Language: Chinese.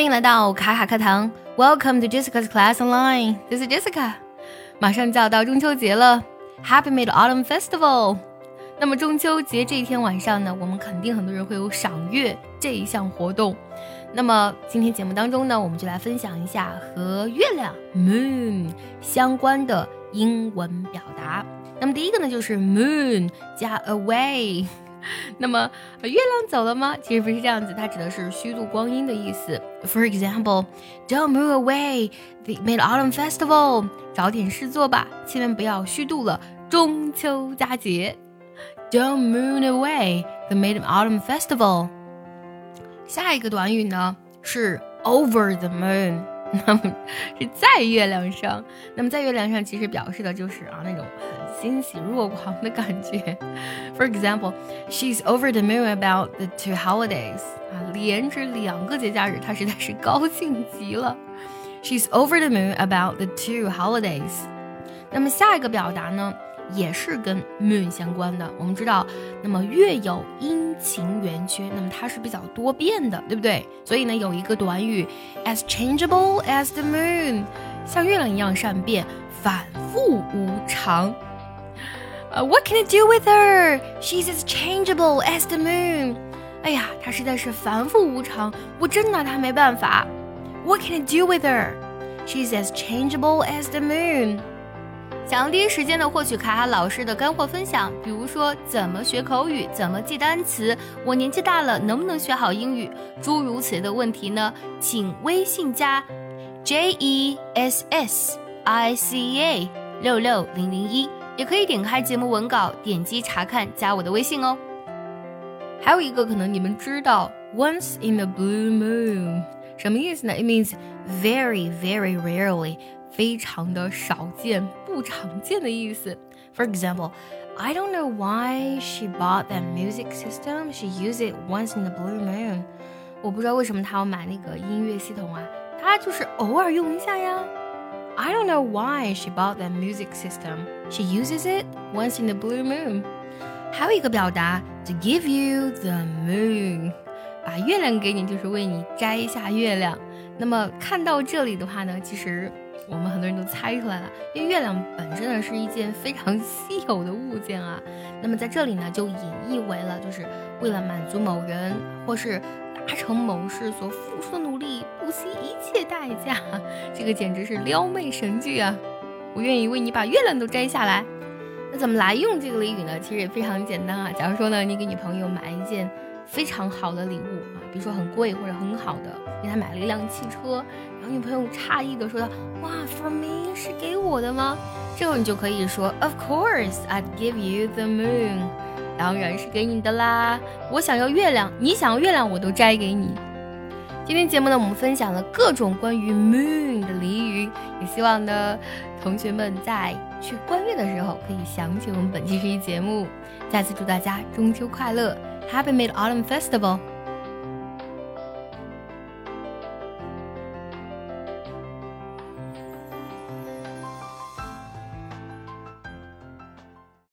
欢迎来到卡卡课堂，Welcome to Jessica's Class Online。This is Jessica。马上就要到中秋节了，Happy Mid Autumn Festival。那么中秋节这一天晚上呢，我们肯定很多人会有赏月这一项活动。那么今天节目当中呢，我们就来分享一下和月亮 Moon 相关的英文表达。那么第一个呢，就是 Moon 加 Away。那么月亮走了吗？其实不是这样子，它指的是虚度光阴的意思。For example, don't move away the Mid Autumn Festival。找点事做吧，千万不要虚度了中秋佳节。Don't move away the Mid Autumn Festival。下一个短语呢是 Over the Moon。那么是在月亮上，那么在月亮上其实表示的就是啊那种欣喜若狂的感觉。For example, she's over the moon about the two holidays 啊，连着两个节假日，她实在是高兴极了。She's over the moon about the two holidays。那么下一个表达呢？也是跟 moon 相关的。我们知道，那么月有阴晴圆缺，那么它是比较多变的，对不对？所以呢，有一个短语 as changeable as the moon，像月亮一样善变，反复无常。呃，What can I do with her? She's as changeable as the moon。哎呀，她实在是反复无常，我真拿她没办法。What can I do with her? She's as changeable as the moon。想要第一时间的获取卡卡老师的干货分享，比如说怎么学口语，怎么记单词，我年纪大了能不能学好英语，诸如此类的问题呢？请微信加 J E S S I C A 六六零零一，也可以点开节目文稿，点击查看，加我的微信哦。还有一个可能你们知道，Once in a blue moon 什么意思呢？It means very very rarely。非常的少见、不常见的意思。For example, I don't know why she bought that music system. She used it once in the blue moon. 我不知道为什么她要买那个音乐系统啊，她就是偶尔用一下呀。I don't know why she bought that music system. She uses it once in the blue moon. 还有一个表达，to give you the moon，把月亮给你，就是为你摘下月亮。那么看到这里的话呢，其实。 我们很多人都猜出来了，因为月亮本身呢是一件非常稀有的物件啊。那么在这里呢，就隐喻为了就是为了满足某人或是达成某事所付出的努力，不惜一切代价。这个简直是撩妹神剧啊！我愿意为你把月亮都摘下来。那怎么来用这个俚语呢？其实也非常简单啊。假如说呢，你给女朋友买一件。非常好的礼物啊，比如说很贵或者很好的，给他买了一辆汽车，然后女朋友诧异的说道：“哇，for me 是给我的吗？”这个你就可以说：“Of course, I'd give you the moon。”当然是给你的啦。我想要月亮，你想要月亮，我都摘给你。今天节目呢，我们分享了各种关于 moon 的俚语，也希望呢，同学们在去观月的时候可以想起我们本期这一节目。再次祝大家中秋快乐！Happy Mid Autumn Festival